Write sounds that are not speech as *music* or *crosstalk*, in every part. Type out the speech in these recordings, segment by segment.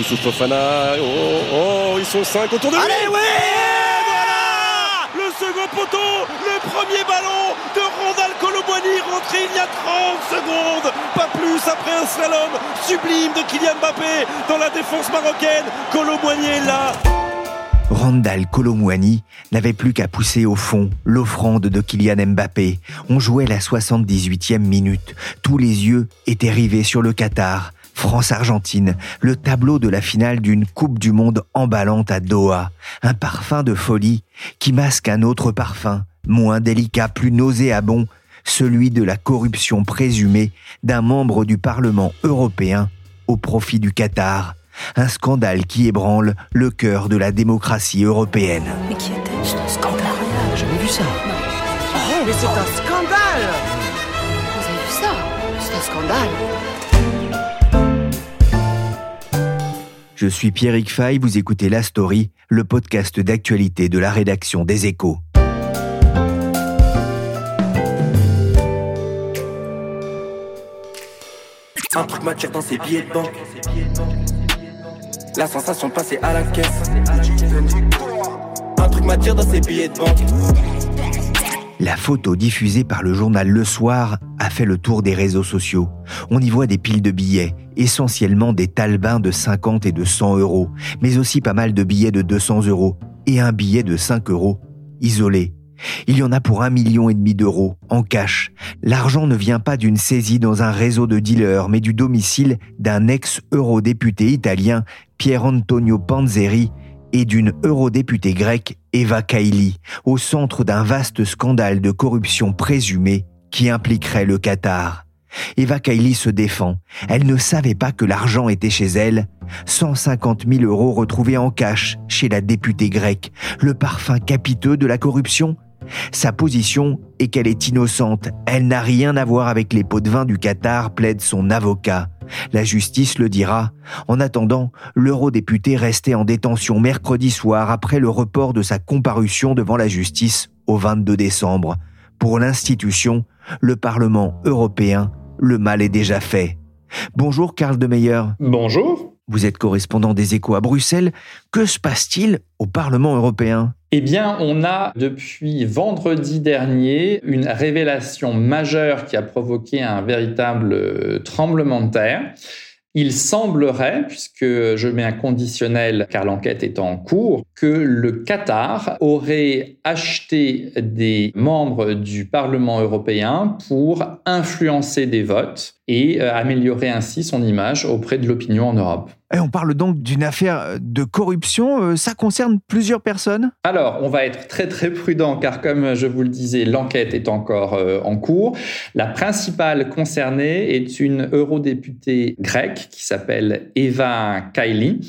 Youssouf Fofana, oh, oh, ils sont cinq autour de lui. Allez, ouais Voilà Le second poteau, le premier ballon de Rondal Colomboigny rentré il y a 30 secondes, pas plus après un slalom sublime de Kylian Mbappé dans la défense marocaine. Colomboigny est là. Randall Colomwani n'avait plus qu'à pousser au fond l'offrande de Kylian Mbappé. On jouait la 78e minute. Tous les yeux étaient rivés sur le Qatar. France-Argentine, le tableau de la finale d'une Coupe du Monde emballante à Doha. Un parfum de folie qui masque un autre parfum, moins délicat, plus nauséabond, celui de la corruption présumée d'un membre du Parlement européen au profit du Qatar. Un scandale qui ébranle le cœur de la démocratie européenne. Mais qui était C'est un scandale. J'ai jamais vu ça. Oh, mais c'est un scandale Vous avez vu ça? C'est un scandale. Je suis Pierrick Fay, vous écoutez La Story, le podcast d'actualité de la rédaction des Échos. Un truc m'attire dans ses billets de banque. La sensation de passer à la caisse. Un truc m'attire dans ses billets de banque. La photo diffusée par le journal Le Soir a fait le tour des réseaux sociaux. On y voit des piles de billets, essentiellement des talbins de 50 et de 100 euros, mais aussi pas mal de billets de 200 euros et un billet de 5 euros, isolé. Il y en a pour un million et demi d'euros, en cash. L'argent ne vient pas d'une saisie dans un réseau de dealers, mais du domicile d'un ex-eurodéputé italien, Pier Antonio Panzeri, et d'une eurodéputée grecque, Eva Kaili, au centre d'un vaste scandale de corruption présumée qui impliquerait le Qatar. Eva Kaili se défend. Elle ne savait pas que l'argent était chez elle. 150 000 euros retrouvés en cash chez la députée grecque. Le parfum capiteux de la corruption sa position est qu'elle est innocente. Elle n'a rien à voir avec les pots de vin du Qatar, plaide son avocat. La justice le dira. En attendant, l'eurodéputé restait en détention mercredi soir après le report de sa comparution devant la justice au 22 décembre. Pour l'institution, le Parlement européen, le mal est déjà fait. Bonjour Karl de Meyer. Bonjour. Vous êtes correspondant des échos à Bruxelles. Que se passe-t-il au Parlement européen? Eh bien, on a depuis vendredi dernier une révélation majeure qui a provoqué un véritable euh, tremblement de terre. Il semblerait, puisque je mets un conditionnel car l'enquête est en cours, que le Qatar aurait acheté des membres du Parlement européen pour influencer des votes et euh, améliorer ainsi son image auprès de l'opinion en Europe. Et on parle donc d'une affaire de corruption. Euh, ça concerne plusieurs personnes? Alors, on va être très très prudent car comme je vous le disais, l'enquête est encore euh, en cours. La principale concernée est une eurodéputée grecque qui s'appelle Eva Kaili.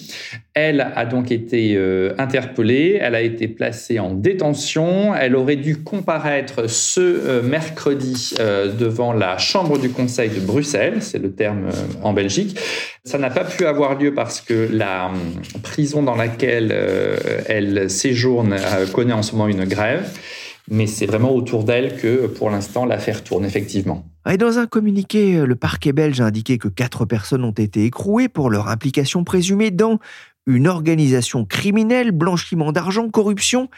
Elle a donc été euh, interpellée, elle a été placée en détention, elle aurait dû comparaître ce mercredi devant la Chambre du Conseil de Bruxelles, c'est le terme en Belgique. Ça n'a pas pu avoir lieu parce que la hum, prison dans laquelle euh, elle séjourne euh, connaît en ce moment une grève. Mais c'est vraiment autour d'elle que, pour l'instant, l'affaire tourne, effectivement. Et dans un communiqué, le parquet belge a indiqué que quatre personnes ont été écrouées pour leur implication présumée dans une organisation criminelle, blanchiment d'argent, corruption.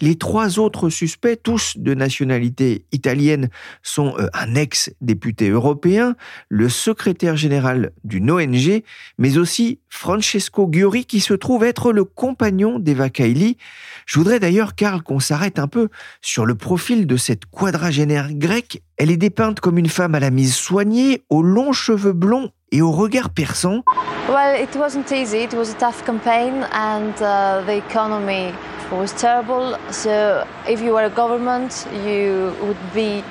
Les trois autres suspects, tous de nationalité italienne, sont euh, un ex-député européen, le secrétaire général d'une ONG, mais aussi Francesco Giori, qui se trouve être le compagnon d'Eva Kaili. Je voudrais d'ailleurs, Karl, qu'on s'arrête un peu sur le profil de cette quadragénaire grecque. Elle est dépeinte comme une femme à la mise soignée, aux longs cheveux blonds et au regard perçant. Well, it wasn't easy. It was a tough campaign, and uh, the economy was terrible. So, if you were a government, you would be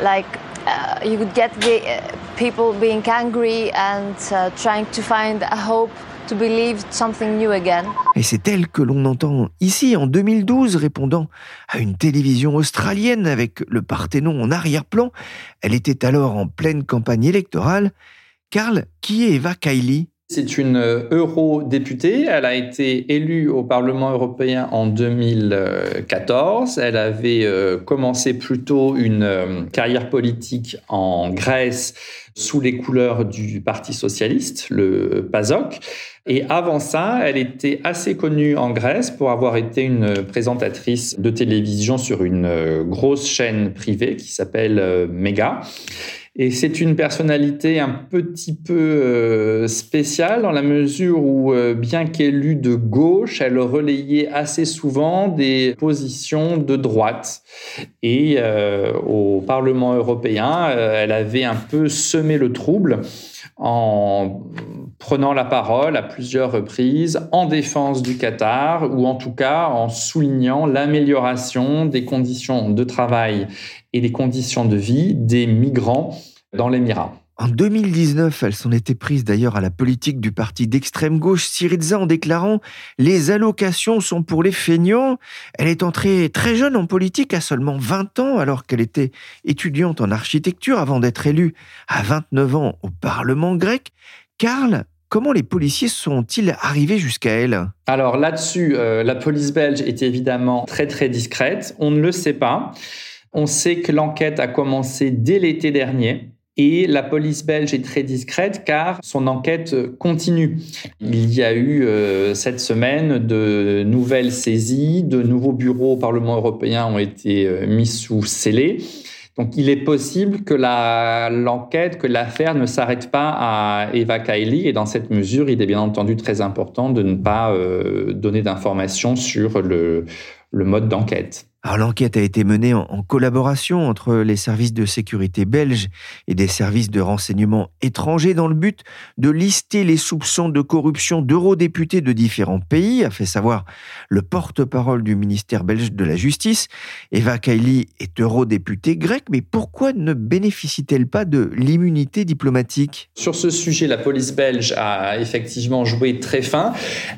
like uh, you could get the, uh, people being angry and uh, trying to find a hope to believe something new again. Et c'est elle que l'on entend ici en 2012 répondant à une télévision australienne avec le Parthénon en arrière-plan. Elle était alors en pleine campagne électorale. Karl, qui est Eva Kaili c'est une euh, eurodéputée. Elle a été élue au Parlement européen en 2014. Elle avait euh, commencé plutôt une euh, carrière politique en Grèce sous les couleurs du Parti socialiste, le PASOK. Et avant ça, elle était assez connue en Grèce pour avoir été une présentatrice de télévision sur une grosse chaîne privée qui s'appelle Mega. Et c'est une personnalité un petit peu euh, spéciale dans la mesure où, euh, bien qu'élue de gauche, elle relayait assez souvent des positions de droite. Et euh, au Parlement européen, elle avait un peu semé le trouble en prenant la parole à plusieurs reprises en défense du Qatar ou en tout cas en soulignant l'amélioration des conditions de travail et des conditions de vie des migrants dans l'Émirat. En 2019, elle s'en était prise d'ailleurs à la politique du parti d'extrême gauche Syriza en déclarant Les allocations sont pour les feignants. Elle est entrée très jeune en politique, à seulement 20 ans, alors qu'elle était étudiante en architecture avant d'être élue à 29 ans au Parlement grec. Karl, comment les policiers sont-ils arrivés jusqu'à elle? Alors là-dessus, euh, la police belge est évidemment très très discrète. On ne le sait pas. On sait que l'enquête a commencé dès l'été dernier. Et la police belge est très discrète car son enquête continue. Il y a eu euh, cette semaine de nouvelles saisies, de nouveaux bureaux au Parlement européen ont été euh, mis sous scellé. Donc il est possible que l'enquête, que l'affaire ne s'arrête pas à Eva Kaili et dans cette mesure, il est bien entendu très important de ne pas euh, donner d'informations sur le mode d'enquête. L'enquête a été menée en, collaboration entre les services de sécurité belges et des services de renseignement étrangers dans le but de lister les soupçons de corruption d'eurodéputés de différents pays, a fait savoir le porte-parole du ministère belge de la Justice. Eva Kaili est eurodéputée grecque, mais pourquoi ne bénéficie-t-elle pas de l'immunité diplomatique? Sur ce sujet, la police belge a effectivement joué très fin.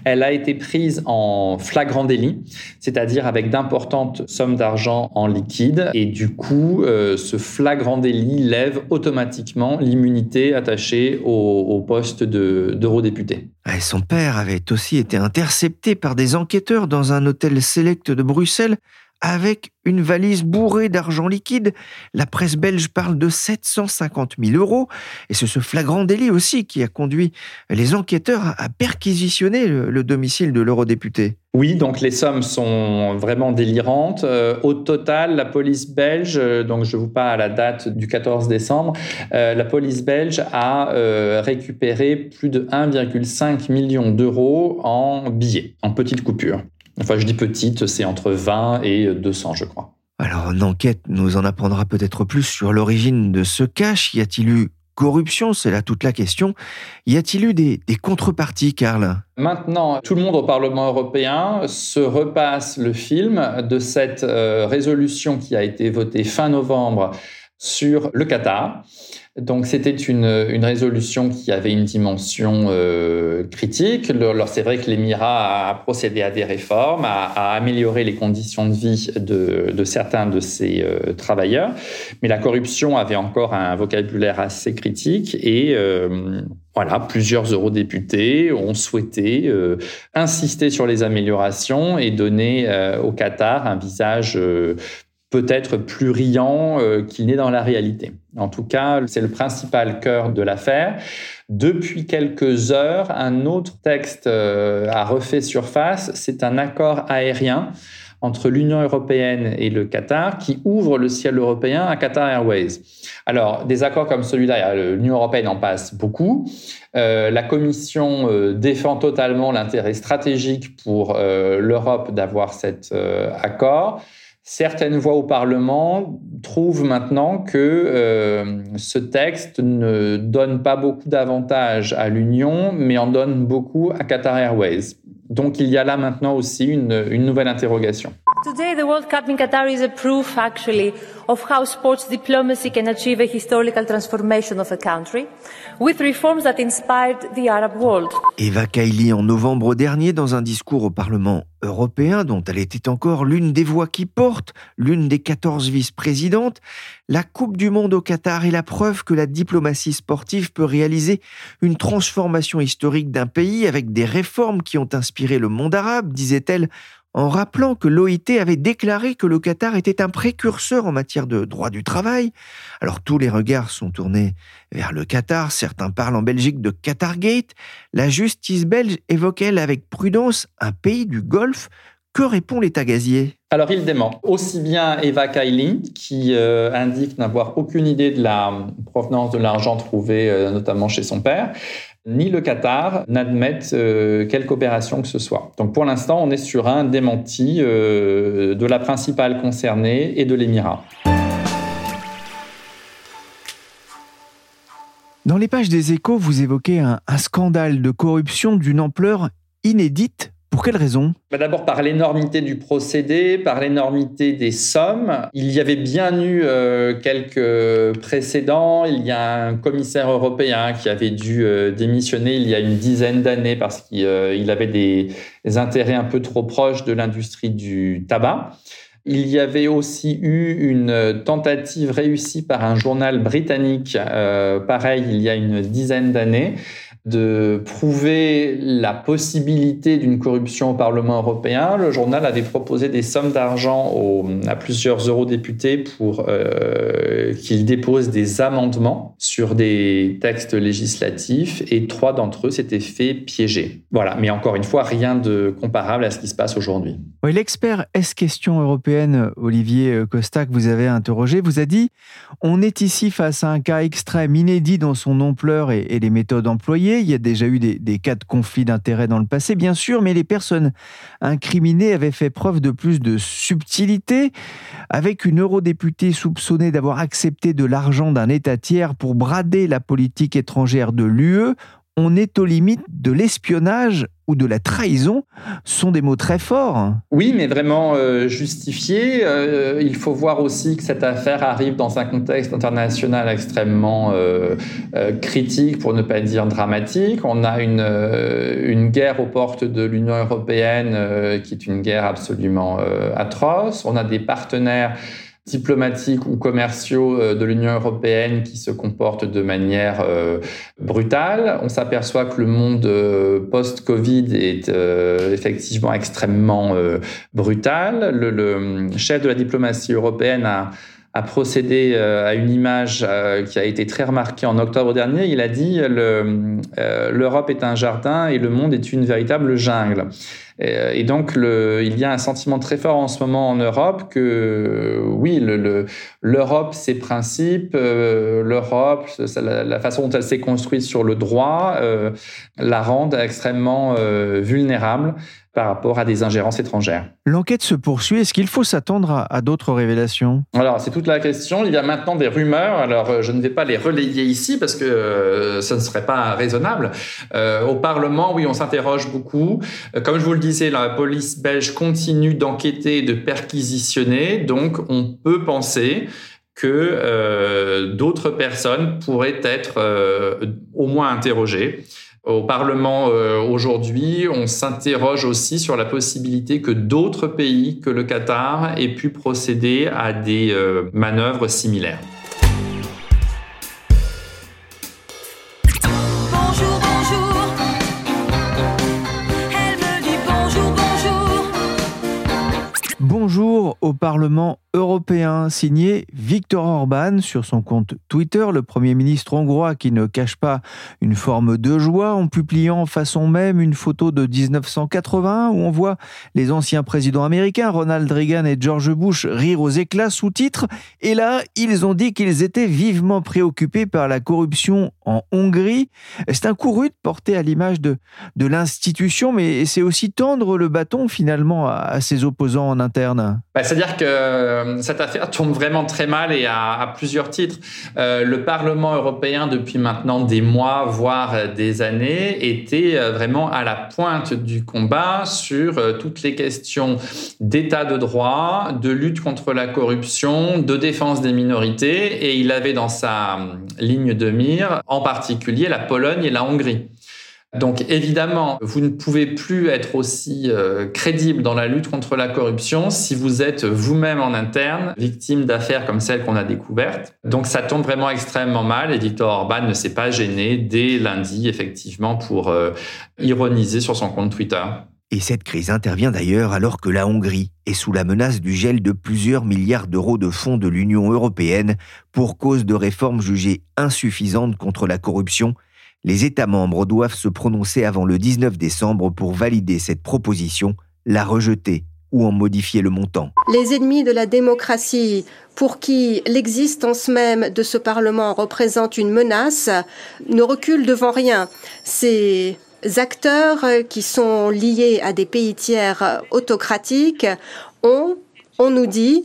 Elle a été prise en flagrant délit, c'est-à-dire avec d'importantes somme d'argent en liquide et du coup, euh, ce flagrant délit lève automatiquement l'immunité attachée au, poste d'eurodéputé. son père avait aussi été intercepté par des enquêteurs dans un hôtel select de Bruxelles avec une valise bourrée d'argent liquide. La presse belge parle de 750 000 euros. Et c'est ce flagrant délit aussi qui a conduit les enquêteurs à perquisitionner le, domicile de l'eurodéputé. Oui, donc les sommes sont vraiment délirantes. Euh, au total, la police belge, euh, donc je vous parle à la date du 14 décembre, euh, la police belge a récupéré plus de 1,5 million d'euros en billets, en petites coupures. Enfin, je dis petite, c'est entre 20 et 200, je crois. Alors, une enquête nous en apprendra peut-être plus sur l'origine de ce cash. Y a-t-il eu corruption? C'est là toute la question. Y a-t-il eu des, contreparties, Karl? Maintenant, tout le monde au Parlement européen se repasse le film de cette euh, résolution qui a été votée fin novembre sur le Qatar. Donc c'était une, une, résolution qui avait une dimension euh, critique. C'est vrai que l'Émirat a procédé à des réformes, a, a, amélioré les conditions de vie de, de certains de ses euh, travailleurs, mais la corruption avait encore un vocabulaire assez critique et euh, voilà, plusieurs eurodéputés ont souhaité euh, insister sur les améliorations et donner au Qatar un visage peut-être plus riant euh, qu'il n'est dans la réalité. En tout cas, c'est le principal cœur de l'affaire. Depuis quelques heures, un autre texte euh, a refait surface. C'est un accord aérien entre l'Union européenne et le Qatar qui ouvre le ciel européen à Qatar Airways. Alors, des accords comme celui-là, l'Union européenne en passe beaucoup. Euh, la Commission défend totalement l'intérêt stratégique pour l'Europe d'avoir cet accord. Certaines voix au Parlement trouvent maintenant que euh, ce texte ne donne pas beaucoup d'avantages à l'Union, mais en donne beaucoup à Qatar Airways. Donc il y a là maintenant aussi une, nouvelle interrogation. World Cup Qatar of how sports diplomacy can achieve a historical transformation of a country, with reforms that inspired the Arab world. Eva Kaili en novembre dernier dans un discours au Parlement européen dont elle était encore l'une des voix qui portent, l'une des 14 vice-présidentes, la Coupe du Monde au Qatar est la preuve que la diplomatie sportive peut réaliser une transformation historique d'un pays avec des réformes qui ont inspiré le monde arabe, disait-elle en rappelant que l'OIT avait déclaré que le Qatar était un précurseur en matière de droit du travail. Alors tous les regards sont tournés vers le Qatar, certains parlent en Belgique de Qatargate. La justice belge évoque, elle, avec prudence un pays du Golfe. Que répond l'État gazier? Alors il dément aussi bien Eva Kaili, qui euh, indique n'avoir aucune idée de la provenance de l'argent trouvé euh, notamment chez son père, ni le Qatar n'admettent euh, quelque opération que ce soit. Donc pour l'instant, on est sur un démenti euh, de la principale concernée et de l'Émirat. Dans les pages des échos, vous évoquez un scandale de corruption d'une ampleur inédite pour quelle raison? Bah, D'abord par l'énormité du procédé, par l'énormité des sommes. Il y avait bien eu euh, quelques précédents. Il y a un commissaire européen qui avait dû euh, démissionner il y a une dizaine d'années parce qu'il euh, avait des, intérêts un peu trop proches de l'industrie du tabac. Il y avait aussi eu une tentative réussie par un journal britannique, pareil, il y a une dizaine d'années, de prouver la possibilité d'une corruption au Parlement européen, le journal avait proposé des sommes d'argent à plusieurs eurodéputés pour euh, qu'ils déposent des amendements sur des textes législatifs et trois d'entre eux s'étaient fait piéger. Voilà, mais encore une fois, rien de comparable à ce qui se passe aujourd'hui. Oui, L'expert S-Question européenne, Olivier Costa, que vous avez interrogé, vous a dit On est ici face à un cas extrême, inédit dans son ampleur et les méthodes employées il y a déjà eu des, cas de conflit d'intérêts dans le passé, bien sûr, mais les personnes incriminées avaient fait preuve de plus de subtilité, avec une eurodéputée soupçonnée d'avoir accepté de l'argent d'un État tiers pour brader la politique étrangère de l'UE on est aux limites de l'espionnage ou de la trahison sont des mots très forts. Oui, mais vraiment euh, justifiés. Euh, il faut voir aussi que cette affaire arrive dans un contexte international extrêmement euh, critique, pour ne pas dire dramatique. On a une, une guerre aux portes de l'Union européenne qui est une guerre absolument atroce. On a des partenaires diplomatiques ou commerciaux euh, de l'Union européenne qui se comportent de manière euh, brutale. On s'aperçoit que le monde euh, post-Covid est effectivement extrêmement brutal. Le, chef de la diplomatie européenne a procédé à une image qui a été très remarquée en octobre dernier. Il a dit l'Europe est un jardin et le monde est une véritable jungle. Euh, et donc, le, il y a un sentiment très fort en ce moment en Europe que, oui, l'Europe, le, ses principes, euh, l'Europe, la, façon dont elle s'est construite sur le droit, euh, la rendent extrêmement vulnérable par rapport à des ingérences étrangères. L'enquête se poursuit. Est-ce qu'il faut s'attendre à, d'autres révélations? Alors, c'est toute la question. Il y a maintenant des rumeurs. Alors, je ne vais pas les relayer ici parce que euh, ce ne serait pas raisonnable. Euh, au Parlement, oui, on s'interroge beaucoup. comme je vous le la police belge continue d'enquêter et de perquisitionner. Donc, on peut penser que d'autres personnes pourraient être au moins interrogées. Au Parlement euh, aujourd'hui, on s'interroge aussi sur la possibilité que d'autres pays que le Qatar aient pu procéder à des euh, manœuvres similaires. Au Parlement européen signé Viktor Orban sur son compte Twitter, le Premier ministre hongrois qui ne cache pas une forme de joie en publiant façon même une photo de 1980 où on voit les anciens présidents américains Ronald Reagan et George Bush rire aux éclats sous-titres et là ils ont dit qu'ils étaient vivement préoccupés par la corruption en Hongrie. C'est un coup rude porté à l'image de, de l'institution mais c'est aussi tendre le bâton finalement à, ses opposants en interne. Bah, C'est-à-dire que euh, cette affaire tombe vraiment très mal et à, plusieurs titres. Euh, le Parlement européen, depuis maintenant des mois, voire des années, était euh, vraiment à la pointe du combat sur toutes les questions d'état de droit, de lutte contre la corruption, de défense des minorités, et il avait dans sa ligne de mire en particulier la Pologne et la Hongrie. Donc évidemment, vous ne pouvez plus être aussi euh, crédible dans la lutte contre la corruption si vous êtes vous-même en interne victime d'affaires comme celles qu'on a découvertes. Donc ça tombe vraiment extrêmement mal et Victor Orban ne s'est pas gêné dès lundi effectivement pour euh, ironiser sur son compte Twitter. Et cette crise intervient d'ailleurs alors que la Hongrie est sous la menace du gel de plusieurs milliards d'euros de fonds de l'Union européenne pour cause de réformes jugées insuffisantes contre la corruption les États membres doivent se prononcer avant le 19 décembre pour valider cette proposition, la rejeter ou en modifier le montant. Les ennemis de la démocratie, pour qui l'existence même de ce Parlement représente une menace, ne reculent devant rien. Ces acteurs qui sont liés à des pays tiers autocratiques ont, on nous dit,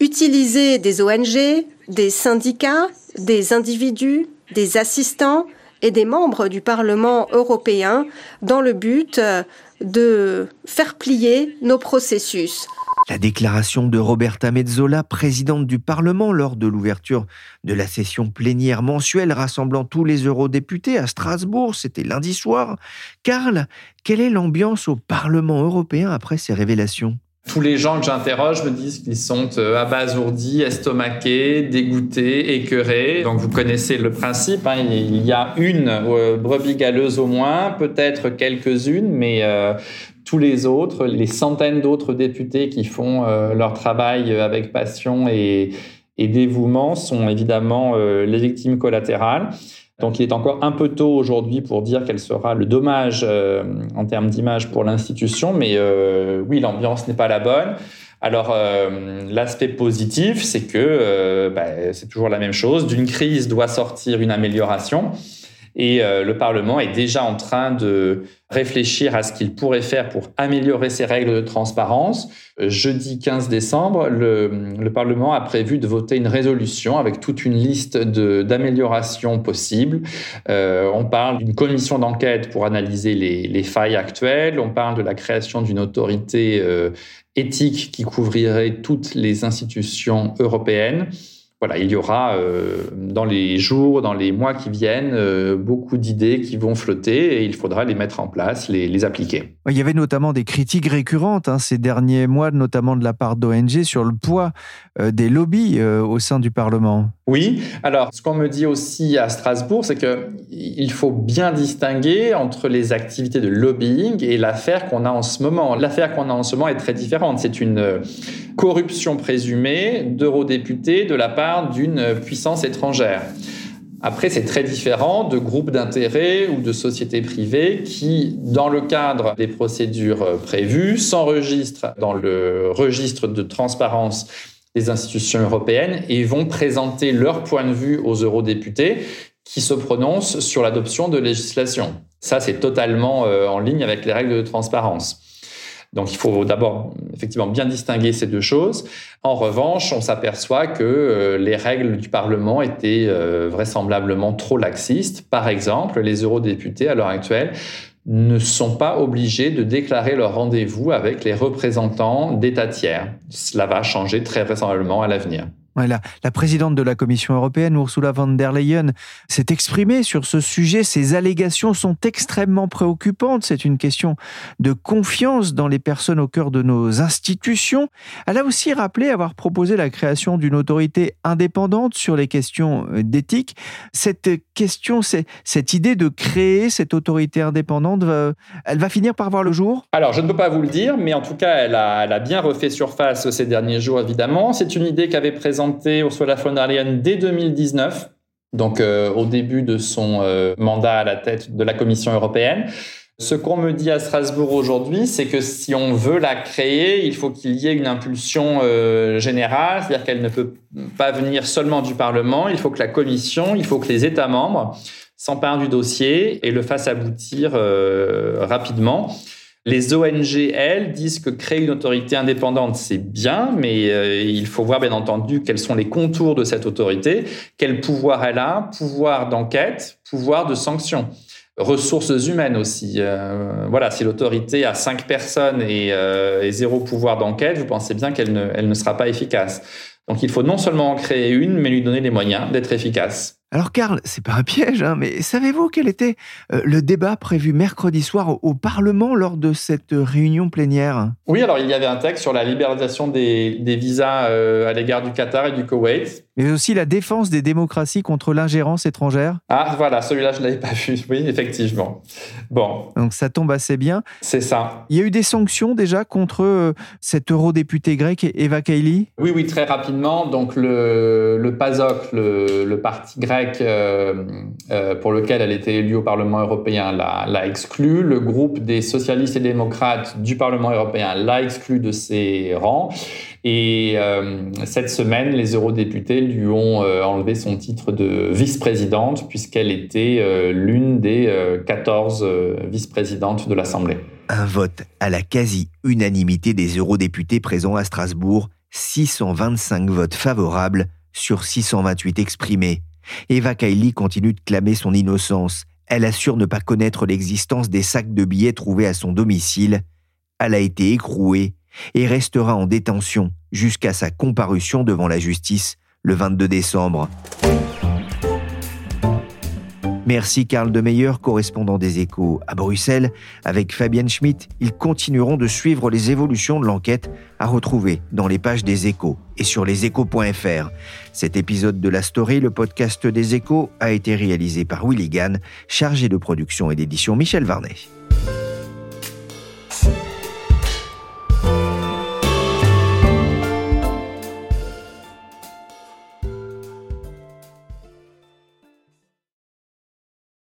utilisé des ONG, des syndicats, des individus, des assistants, et des membres du Parlement européen dans le but euh, de faire plier nos processus. La déclaration de Roberta Mezzola, présidente du Parlement, lors de l'ouverture de la session plénière mensuelle rassemblant tous les eurodéputés à Strasbourg, c'était lundi soir. Karl, quelle est l'ambiance au Parlement européen après ces révélations? Tous les gens que j'interroge me disent qu'ils sont euh, abasourdis, estomaqués, dégoûtés, écœurés. Donc vous connaissez le principe, hein. il y a une euh, brebis galeuse au moins, peut-être quelques-unes, mais euh, tous les autres, les centaines d'autres députés qui font leur travail avec passion et, et dévouement sont évidemment les victimes collatérales. Donc il est encore un peu tôt aujourd'hui pour dire quel sera le dommage euh, en termes d'image pour l'institution, mais euh, oui, l'ambiance n'est pas la bonne. Alors euh, l'aspect positif, c'est que bah, c'est toujours la même chose. D'une crise doit sortir une amélioration. Et euh, le Parlement est déjà en train de réfléchir à ce qu'il pourrait faire pour améliorer ses règles de transparence. Euh, jeudi 15 décembre, le, Parlement a prévu de voter une résolution avec toute une liste d'améliorations possibles. Euh, on parle d'une commission d'enquête pour analyser les, failles actuelles. On parle de la création d'une autorité éthique qui couvrirait toutes les institutions européennes voilà, il y aura euh, dans les jours, dans les mois qui viennent, euh, beaucoup d'idées qui vont flotter et il faudra les mettre en place, les, appliquer. Il y avait notamment des critiques récurrentes hein, ces derniers mois, notamment de la part d'ONG, sur le poids euh, des lobbies au sein du Parlement. Oui, alors ce qu'on me dit aussi à Strasbourg, c'est qu'il faut bien distinguer entre les activités de lobbying et l'affaire qu'on a en ce moment. L'affaire qu'on a en ce moment est très différente. C'est une corruption présumée d'eurodéputés de la part d'une puissance étrangère. Après, c'est très différent de groupes d'intérêts ou de sociétés privées qui, dans le cadre des procédures prévues, s'enregistrent dans le registre de transparence des institutions européennes et vont présenter leur point de vue aux eurodéputés qui se prononcent sur l'adoption de législation. Ça, c'est totalement euh, en ligne avec les règles de transparence. Donc il faut d'abord effectivement bien distinguer ces deux choses. En revanche, on s'aperçoit que euh, les règles du Parlement étaient euh, vraisemblablement trop laxistes. Par exemple, les eurodéputés à l'heure actuelle ne sont pas obligés de déclarer leur rendez-vous avec les représentants d'États tiers. Cela va changer très vraisemblablement à l'avenir. La, présidente de la Commission européenne, Ursula von der Leyen, s'est exprimée sur ce sujet. Ces allégations sont extrêmement préoccupantes. C'est une question de confiance dans les personnes au cœur de nos institutions. Elle a aussi rappelé avoir proposé la création d'une autorité indépendante sur les questions euh, d'éthique. Cette question, cette idée de créer cette autorité indépendante, elle va finir par voir le jour? Alors, je ne peux pas vous le dire, mais en tout cas, elle a, bien refait surface ces derniers jours, évidemment. C'est une idée qu'avait présentée Ursula von der Leyen dès 2019, donc euh, au début de son euh, mandat à la tête de la Commission européenne. Ce qu'on me dit à Strasbourg aujourd'hui, c'est que si on veut la créer, il faut qu'il y ait une impulsion euh, générale, c'est-à-dire qu'elle ne peut pas venir seulement du Parlement, il faut que la Commission, il faut que les États membres s'emparent du dossier et le fassent aboutir rapidement. Les ONG, elles, disent que créer une autorité indépendante, c'est bien, mais euh, il faut voir bien entendu quels sont les contours de cette autorité, quel pouvoir elle a, pouvoir d'enquête, pouvoir de sanction ressources humaines aussi. Euh, voilà, si l'autorité a cinq personnes et, euh, et zéro pouvoir d'enquête, vous pensez bien qu'elle ne, elle ne sera pas efficace. Donc il faut non seulement en créer une, mais lui donner les moyens d'être efficace. Alors Karl, c'est pas un piège, hein, mais savez-vous quel était euh, le débat prévu mercredi soir au, Parlement lors de cette réunion plénière? Oui, alors il y avait un texte sur la libéralisation des, visas euh, à l'égard du Qatar et du Koweït. Mais aussi la défense des démocraties contre l'ingérence étrangère. Ah voilà, celui-là je ne l'avais pas vu, *laughs* oui, effectivement. Bon. Donc ça tombe assez bien. C'est ça. Il y a eu des sanctions déjà contre euh, cet eurodéputé grec Eva Kaili? Oui, oui, très rapidement. Donc le, le PASOK, le, le parti grec, euh, euh, pour lequel elle était élue au Parlement européen l'a exclue. Le groupe des socialistes et démocrates du Parlement européen l'a exclue de ses rangs. Et euh, cette semaine, les eurodéputés lui ont enlevé son titre de vice-présidente puisqu'elle était l'une des 14 vice-présidentes de l'Assemblée. Un vote à la quasi-unanimité des eurodéputés présents à Strasbourg, 625 votes favorables sur 628 exprimés. Eva Kaili continue de clamer son innocence. Elle assure ne pas connaître l'existence des sacs de billets trouvés à son domicile. Elle a été écrouée et restera en détention jusqu'à sa comparution devant la justice le 22 décembre. Merci Karl Demeyer, correspondant des échos à Bruxelles. Avec Fabienne Schmitt, ils continueront de suivre les évolutions de l'enquête à retrouver dans les pages des échos et sur leséchos.fr. Cet épisode de la story, le podcast des échos, a été réalisé par Willy Gann, chargé de production et d'édition Michel Varnet.